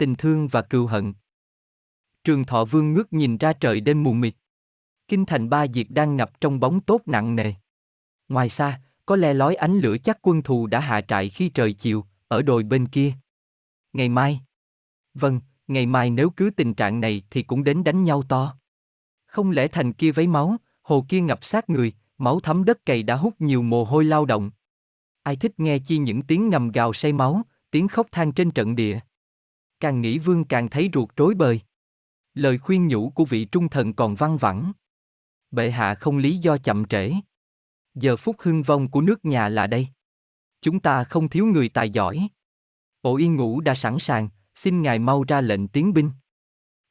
tình thương và cừu hận. Trường Thọ Vương ngước nhìn ra trời đêm mù mịt. Kinh thành ba diệt đang ngập trong bóng tốt nặng nề. Ngoài xa, có le lói ánh lửa chắc quân thù đã hạ trại khi trời chiều, ở đồi bên kia. Ngày mai. Vâng, ngày mai nếu cứ tình trạng này thì cũng đến đánh nhau to. Không lẽ thành kia vấy máu, hồ kia ngập sát người, máu thấm đất cày đã hút nhiều mồ hôi lao động. Ai thích nghe chi những tiếng ngầm gào say máu, tiếng khóc than trên trận địa. Càng nghĩ vương càng thấy ruột rối bời. Lời khuyên nhủ của vị trung thần còn văng vẳng. Bệ hạ không lý do chậm trễ. Giờ phút hưng vong của nước nhà là đây. Chúng ta không thiếu người tài giỏi. bộ yên ngũ đã sẵn sàng, xin ngài mau ra lệnh tiến binh.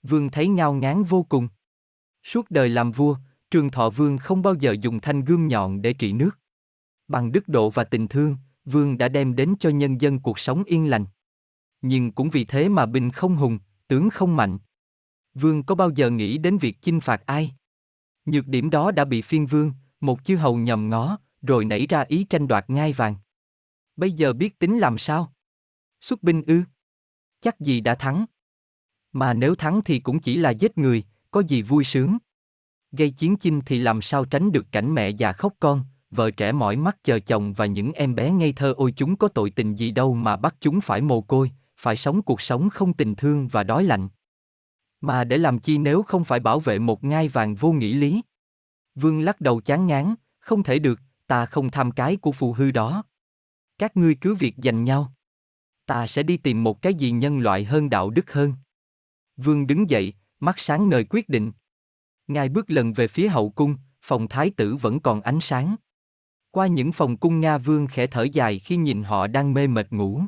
Vương thấy ngao ngán vô cùng. Suốt đời làm vua, Trường Thọ Vương không bao giờ dùng thanh gươm nhọn để trị nước. Bằng đức độ và tình thương, Vương đã đem đến cho nhân dân cuộc sống yên lành. Nhưng cũng vì thế mà binh không hùng, tướng không mạnh. Vương có bao giờ nghĩ đến việc chinh phạt ai? Nhược điểm đó đã bị phiên vương, một chư hầu nhầm ngó, rồi nảy ra ý tranh đoạt ngai vàng. Bây giờ biết tính làm sao? Xuất binh ư? Chắc gì đã thắng. Mà nếu thắng thì cũng chỉ là giết người, có gì vui sướng. Gây chiến chinh thì làm sao tránh được cảnh mẹ già khóc con, vợ trẻ mỏi mắt chờ chồng và những em bé ngây thơ ôi chúng có tội tình gì đâu mà bắt chúng phải mồ côi, phải sống cuộc sống không tình thương và đói lạnh. Mà để làm chi nếu không phải bảo vệ một ngai vàng vô nghĩa lý? Vương lắc đầu chán ngán, không thể được, ta không tham cái của phù hư đó. Các ngươi cứ việc giành nhau. Ta sẽ đi tìm một cái gì nhân loại hơn đạo đức hơn. Vương đứng dậy, mắt sáng ngời quyết định. Ngài bước lần về phía hậu cung, phòng thái tử vẫn còn ánh sáng. Qua những phòng cung Nga Vương khẽ thở dài khi nhìn họ đang mê mệt ngủ.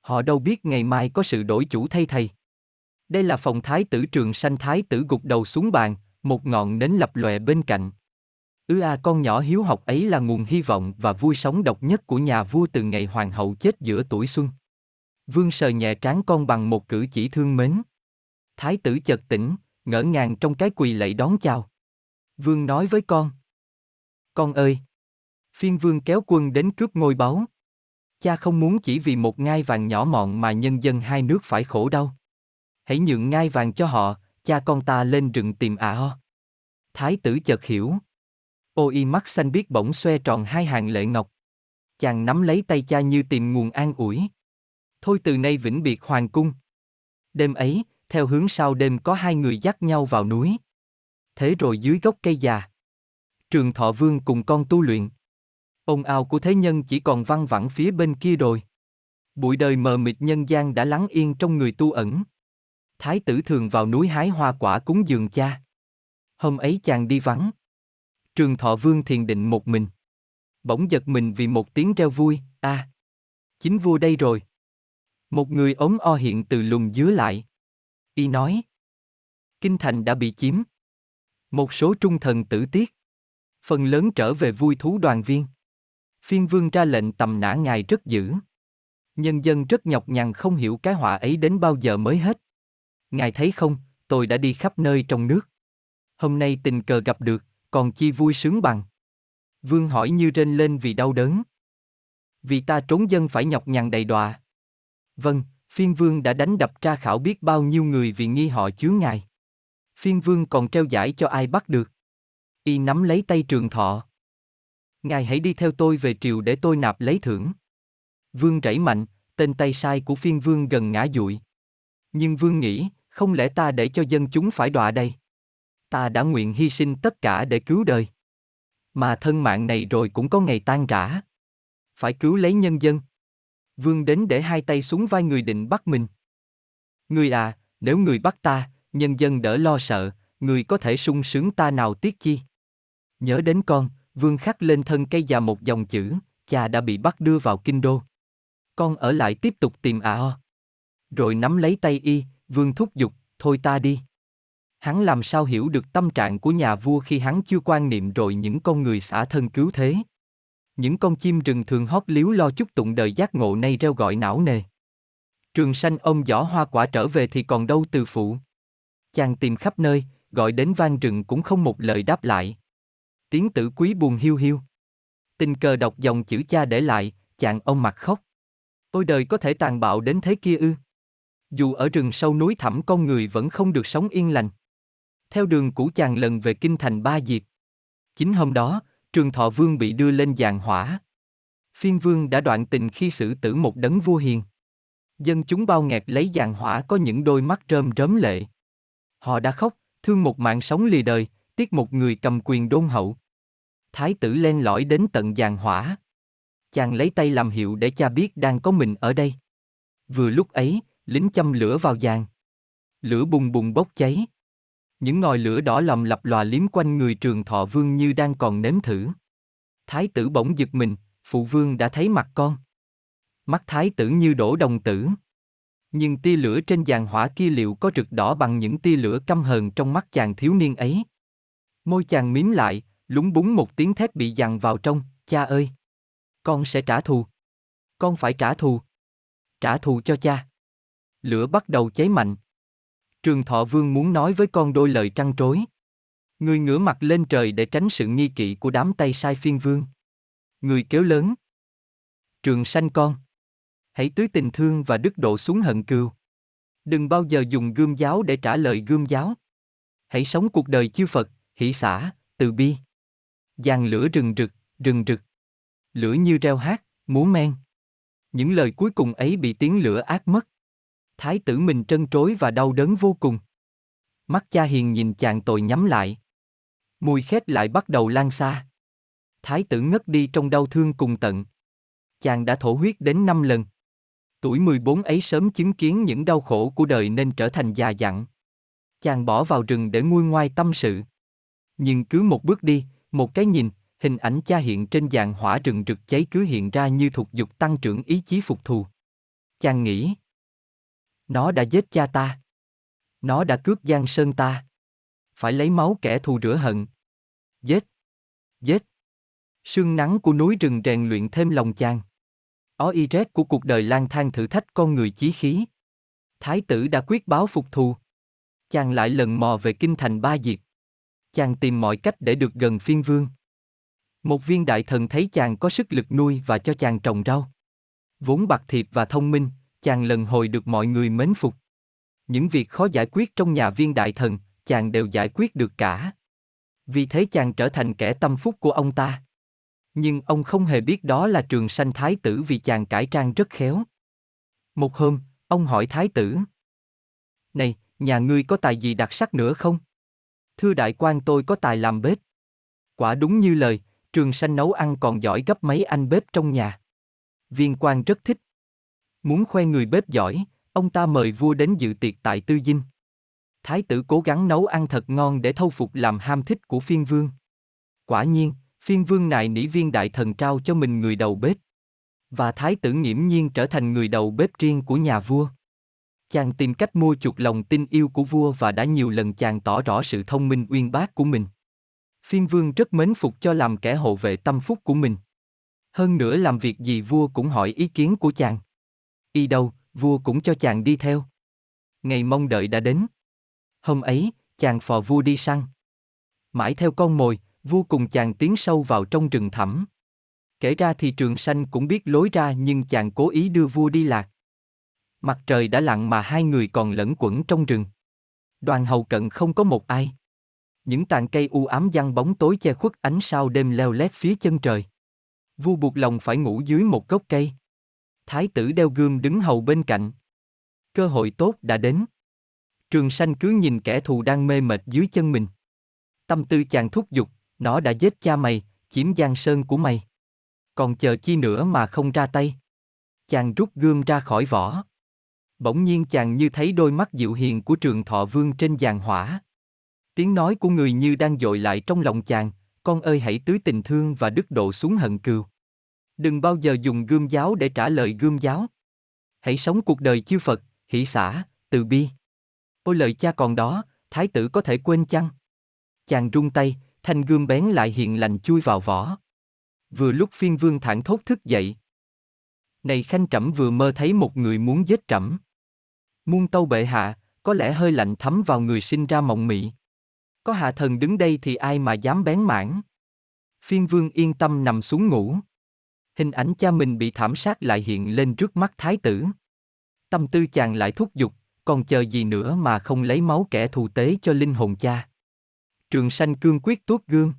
Họ đâu biết ngày mai có sự đổi chủ thay thầy. Đây là phòng thái tử trường sanh thái tử gục đầu xuống bàn, một ngọn nến lập lòe bên cạnh. Ư a con nhỏ hiếu học ấy là nguồn hy vọng và vui sống độc nhất của nhà vua từ ngày hoàng hậu chết giữa tuổi xuân. Vương sờ nhẹ trán con bằng một cử chỉ thương mến. Thái tử chợt tỉnh, ngỡ ngàng trong cái quỳ lạy đón chào. Vương nói với con. Con ơi! Phiên vương kéo quân đến cướp ngôi báu. Cha không muốn chỉ vì một ngai vàng nhỏ mọn mà nhân dân hai nước phải khổ đau. Hãy nhượng ngai vàng cho họ, cha con ta lên rừng tìm à ho. Thái tử chợt hiểu. Ô y mắt xanh biết bỗng xoe tròn hai hàng lệ ngọc. Chàng nắm lấy tay cha như tìm nguồn an ủi. Thôi từ nay vĩnh biệt hoàng cung. Đêm ấy, theo hướng sau đêm có hai người dắt nhau vào núi. Thế rồi dưới gốc cây già. Trường Thọ Vương cùng con tu luyện. Ồn ào của thế nhân chỉ còn văng vẳng phía bên kia rồi. Bụi đời mờ mịt nhân gian đã lắng yên trong người tu ẩn. Thái tử thường vào núi hái hoa quả cúng dường cha. Hôm ấy chàng đi vắng. Trường Thọ Vương thiền định một mình. Bỗng giật mình vì một tiếng reo vui, a, à, chính vua đây rồi. Một người ốm o hiện từ lùng dứa lại. Y nói. Kinh thành đã bị chiếm. Một số trung thần tử tiết. Phần lớn trở về vui thú đoàn viên. Phiên vương ra lệnh tầm nã ngài rất dữ. Nhân dân rất nhọc nhằn không hiểu cái họa ấy đến bao giờ mới hết. Ngài thấy không, tôi đã đi khắp nơi trong nước. Hôm nay tình cờ gặp được, còn chi vui sướng bằng. Vương hỏi như rên lên vì đau đớn. Vì ta trốn dân phải nhọc nhằn đầy đọa. Vâng, phiên vương đã đánh đập tra khảo biết bao nhiêu người vì nghi họ chứa ngài. Phiên vương còn treo giải cho ai bắt được. Y nắm lấy tay trường thọ. Ngài hãy đi theo tôi về triều để tôi nạp lấy thưởng. Vương rảy mạnh, tên tay sai của phiên vương gần ngã dụi. Nhưng vương nghĩ, không lẽ ta để cho dân chúng phải đọa đây? Ta đã nguyện hy sinh tất cả để cứu đời. Mà thân mạng này rồi cũng có ngày tan rã. Phải cứu lấy nhân dân. Vương đến để hai tay xuống vai người định bắt mình. Người à, nếu người bắt ta, nhân dân đỡ lo sợ, người có thể sung sướng ta nào tiếc chi. Nhớ đến con, vương khắc lên thân cây già một dòng chữ, cha đã bị bắt đưa vào kinh đô. Con ở lại tiếp tục tìm à o. Rồi nắm lấy tay y, vương thúc giục, thôi ta đi. Hắn làm sao hiểu được tâm trạng của nhà vua khi hắn chưa quan niệm rồi những con người xả thân cứu thế. Những con chim rừng thường hót liếu lo chúc tụng đời giác ngộ nay reo gọi não nề. Trường sanh ông giỏ hoa quả trở về thì còn đâu từ phụ. Chàng tìm khắp nơi, gọi đến vang rừng cũng không một lời đáp lại. Tiếng tử quý buồn hiu hiu. Tình cờ đọc dòng chữ cha để lại, chàng ông mặt khóc. Ôi đời có thể tàn bạo đến thế kia ư? Dù ở rừng sâu núi thẳm con người vẫn không được sống yên lành. Theo đường cũ chàng lần về kinh thành Ba Diệp. Chính hôm đó, Trường Thọ Vương bị đưa lên giàn hỏa. Phiên Vương đã đoạn tình khi xử tử một đấng vua hiền. Dân chúng bao nghẹt lấy giàn hỏa có những đôi mắt rơm rớm lệ. Họ đã khóc, thương một mạng sống lìa đời, tiết một người cầm quyền đôn hậu. Thái tử len lỏi đến tận giàn hỏa. Chàng lấy tay làm hiệu để cha biết đang có mình ở đây. Vừa lúc ấy, lính châm lửa vào giàn. Lửa bùng bùng bốc cháy. Những ngòi lửa đỏ lầm lập lòa liếm quanh người trường thọ vương như đang còn nếm thử. Thái tử bỗng giật mình, phụ vương đã thấy mặt con. Mắt thái tử như đổ đồng tử. Nhưng tia lửa trên giàn hỏa kia liệu có rực đỏ bằng những tia lửa căm hờn trong mắt chàng thiếu niên ấy. Môi chàng mím lại, lúng búng một tiếng thét bị dằn vào trong, cha ơi! Con sẽ trả thù. Con phải trả thù. Trả thù cho cha. Lửa bắt đầu cháy mạnh. Trường Thọ Vương muốn nói với con đôi lời trăn trối. Người ngửa mặt lên trời để tránh sự nghi kỵ của đám tay sai phiên vương. Người kéo lớn. Trường sanh con. Hãy tưới tình thương và đức độ xuống hận cừu. Đừng bao giờ dùng gươm giáo để trả lời gươm giáo. Hãy sống cuộc đời chư Phật, hỷ xả, từ bi. Giàn lửa rừng rực, rừng rực. Lửa như reo hát, múa men. Những lời cuối cùng ấy bị tiếng lửa ác mất. Thái tử mình trân trối và đau đớn vô cùng. Mắt cha hiền nhìn chàng tội nhắm lại. Mùi khét lại bắt đầu lan xa. Thái tử ngất đi trong đau thương cùng tận. Chàng đã thổ huyết đến năm lần. Tuổi 14 ấy sớm chứng kiến những đau khổ của đời nên trở thành già dặn. Chàng bỏ vào rừng để nguôi ngoai tâm sự. Nhưng cứ một bước đi, một cái nhìn, hình ảnh cha hiện trên dàn hỏa rừng rực cháy cứ hiện ra như thuộc dục tăng trưởng ý chí phục thù. Chàng nghĩ, nó đã giết cha ta. Nó đã cướp giang sơn ta. Phải lấy máu kẻ thù rửa hận. Giết. Giết. Sương nắng của núi rừng rèn luyện thêm lòng chàng. Ó y rét của cuộc đời lang thang thử thách con người chí khí. Thái tử đã quyết báo phục thù. Chàng lại lần mò về kinh thành Ba Diệp. Chàng tìm mọi cách để được gần phiên vương. Một viên đại thần thấy chàng có sức lực nuôi và cho chàng trồng rau. Vốn bạc thiệp và thông minh, chàng lần hồi được mọi người mến phục. Những việc khó giải quyết trong nhà viên đại thần, chàng đều giải quyết được cả. Vì thế chàng trở thành kẻ tâm phúc của ông ta. Nhưng ông không hề biết đó là trường sanh thái tử vì chàng cải trang rất khéo. Một hôm, ông hỏi thái tử. Này, nhà ngươi có tài gì đặc sắc nữa không? Thưa đại quan tôi có tài làm bếp. Quả đúng như lời, trường sanh nấu ăn còn giỏi gấp mấy anh bếp trong nhà. Viên quan rất thích. Muốn khoe người bếp giỏi, ông ta mời vua đến dự tiệc tại Tư Dinh. Thái tử cố gắng nấu ăn thật ngon để thâu phục làm ham thích của phiên vương. Quả nhiên, phiên vương nại nỉ viên đại thần trao cho mình người đầu bếp. Và thái tử nghiễm nhiên trở thành người đầu bếp riêng của nhà vua. Chàng tìm cách mua chuộc lòng tin yêu của vua và đã nhiều lần chàng tỏ rõ sự thông minh uyên bác của mình. Phiên vương rất mến phục cho làm kẻ hộ vệ tâm phúc của mình. Hơn nữa làm việc gì vua cũng hỏi ý kiến của chàng. Y đâu, vua cũng cho chàng đi theo. Ngày mong đợi đã đến. Hôm ấy, chàng phò vua đi săn. Mãi theo con mồi, vua cùng chàng tiến sâu vào trong rừng thẳm. Kể ra thì trường sanh cũng biết lối ra nhưng chàng cố ý đưa vua đi lạc. Mặt trời đã lặn mà hai người còn lẫn quẩn trong rừng. Đoàn hầu cận không có một ai. Những tàn cây u ám giăng bóng tối che khuất ánh sao đêm leo lét phía chân trời. Vu buộc lòng phải ngủ dưới một gốc cây. Thái tử đeo gươm đứng hầu bên cạnh. Cơ hội tốt đã đến. Trường sanh cứ nhìn kẻ thù đang mê mệt dưới chân mình. Tâm tư chàng thúc giục, nó đã giết cha mày, chiếm giang sơn của mày. Còn chờ chi nữa mà không ra tay. Chàng rút gươm ra khỏi vỏ. Bỗng nhiên chàng như thấy đôi mắt dịu hiền của trường thọ vương trên giàn hỏa. Tiếng nói của người như đang dội lại trong lòng chàng, con ơi hãy tưới tình thương và đức độ xuống hận cừu. Đừng bao giờ dùng gươm giáo để trả lời gươm giáo. Hãy sống cuộc đời chư Phật, hỷ xã từ bi. Ôi lời cha còn đó, thái tử có thể quên chăng? Chàng rung tay, thanh gươm bén lại hiện lành chui vào vỏ. Vừa lúc phiên vương thẳng thốt thức dậy. Này khanh trẫm vừa mơ thấy một người muốn giết trẫm. Muôn tâu bệ hạ, có lẽ hơi lạnh thấm vào người sinh ra mộng mị. Có hạ thần đứng đây thì ai mà dám bén mảng. Phiên vương yên tâm nằm xuống ngủ. Hình ảnh cha mình bị thảm sát lại hiện lên trước mắt thái tử. Tâm tư chàng lại thúc giục, còn chờ gì nữa mà không lấy máu kẻ thù tế cho linh hồn cha. Trường sanh cương quyết tuốt gương.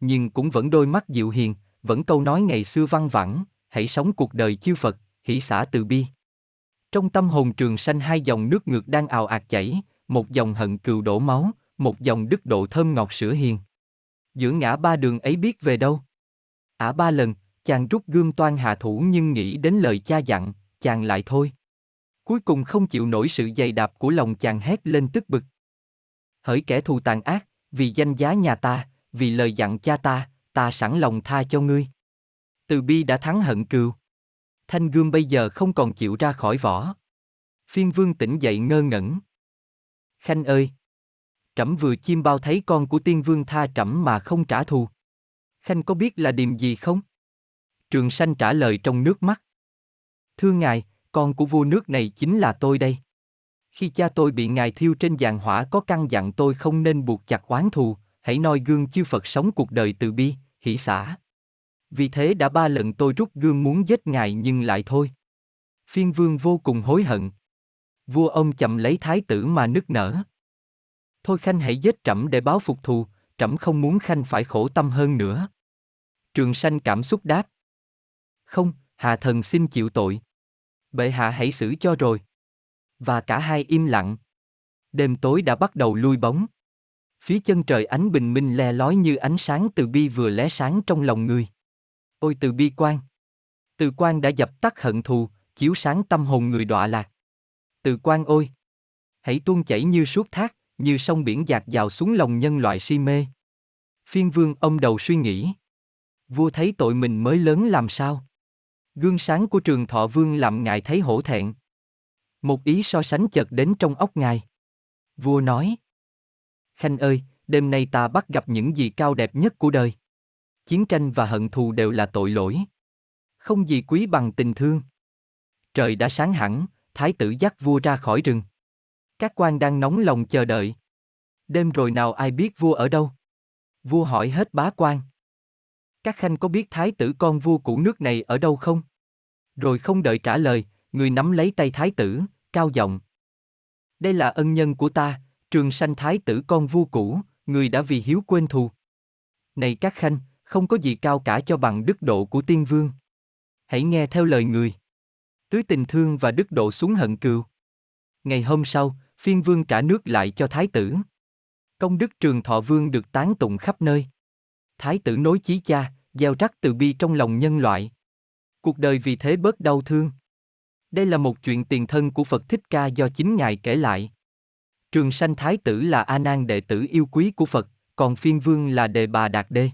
Nhưng cũng vẫn đôi mắt dịu hiền, vẫn câu nói ngày xưa văng vẳng, hãy sống cuộc đời chư Phật, hỷ xả từ bi. Trong tâm hồn trường sanh hai dòng nước ngược đang ào ạt chảy, một dòng hận cừu đổ máu, một dòng đức độ thơm ngọt sữa hiền. Giữa ngã ba đường ấy biết về đâu? Ả ba lần, chàng rút gươm toan hạ thủ nhưng nghĩ đến lời cha dặn, chàng lại thôi. Cuối cùng không chịu nổi sự dày đạp của lòng chàng hét lên tức bực. Hỡi kẻ thù tàn ác, vì danh giá nhà ta, vì lời dặn cha ta, ta sẵn lòng tha cho ngươi. Từ bi đã thắng hận cừu. Thanh gươm bây giờ không còn chịu ra khỏi vỏ. Phiên vương tỉnh dậy ngơ ngẩn. Khanh ơi! Trẫm vừa chim bao thấy con của tiên vương tha trẫm mà không trả thù. Khanh có biết là điềm gì không? Trường sanh trả lời trong nước mắt. Thưa ngài, con của vua nước này chính là tôi đây. Khi cha tôi bị ngài thiêu trên giàn hỏa có căn dặn tôi không nên buộc chặt oán thù, hãy noi gương chư Phật sống cuộc đời từ bi, hỷ xã. Vì thế đã ba lần tôi rút gương muốn giết ngài nhưng lại thôi. Phiên vương vô cùng hối hận. Vua ông chậm lấy thái tử mà nức nở. Thôi Khanh hãy giết trẫm để báo phục thù, trẫm không muốn Khanh phải khổ tâm hơn nữa. Trường sanh cảm xúc đáp. Không, hạ thần xin chịu tội. Bệ hạ hãy xử cho rồi. Và cả hai im lặng. Đêm tối đã bắt đầu lui bóng. Phía chân trời ánh bình minh le lói như ánh sáng từ bi vừa lé sáng trong lòng người. Ôi từ bi quan. Từ quan đã dập tắt hận thù, chiếu sáng tâm hồn người đọa lạc. Từ quan ôi! Hãy tuôn chảy như suốt thác, như sông biển dạt dào xuống lòng nhân loại si mê. Phiên vương ông đầu suy nghĩ. Vua thấy tội mình mới lớn làm sao? Gương sáng của trường thọ vương làm ngài thấy hổ thẹn. Một ý so sánh chợt đến trong óc ngài. Vua nói. Khanh ơi, đêm nay ta bắt gặp những gì cao đẹp nhất của đời. Chiến tranh và hận thù đều là tội lỗi. Không gì quý bằng tình thương. Trời đã sáng hẳn, thái tử dắt vua ra khỏi rừng. Các quan đang nóng lòng chờ đợi. Đêm rồi nào ai biết vua ở đâu? Vua hỏi hết bá quan. Các khanh có biết thái tử con vua cũ nước này ở đâu không? Rồi không đợi trả lời, người nắm lấy tay thái tử, cao giọng. Đây là ân nhân của ta, trường sanh thái tử con vua cũ, người đã vì hiếu quên thù. Này các khanh, không có gì cao cả cho bằng đức độ của tiên vương. Hãy nghe theo lời người. Tưới tình thương và đức độ xuống hận cừu. Ngày hôm sau, phiên vương trả nước lại cho thái tử. Công đức trường thọ vương được tán tụng khắp nơi. Thái tử nối chí cha, gieo rắc từ bi trong lòng nhân loại. Cuộc đời vì thế bớt đau thương. Đây là một chuyện tiền thân của Phật Thích Ca do chính Ngài kể lại. Trường sanh thái tử là A Nan đệ tử yêu quý của Phật, còn phiên vương là đề bà đạt đê.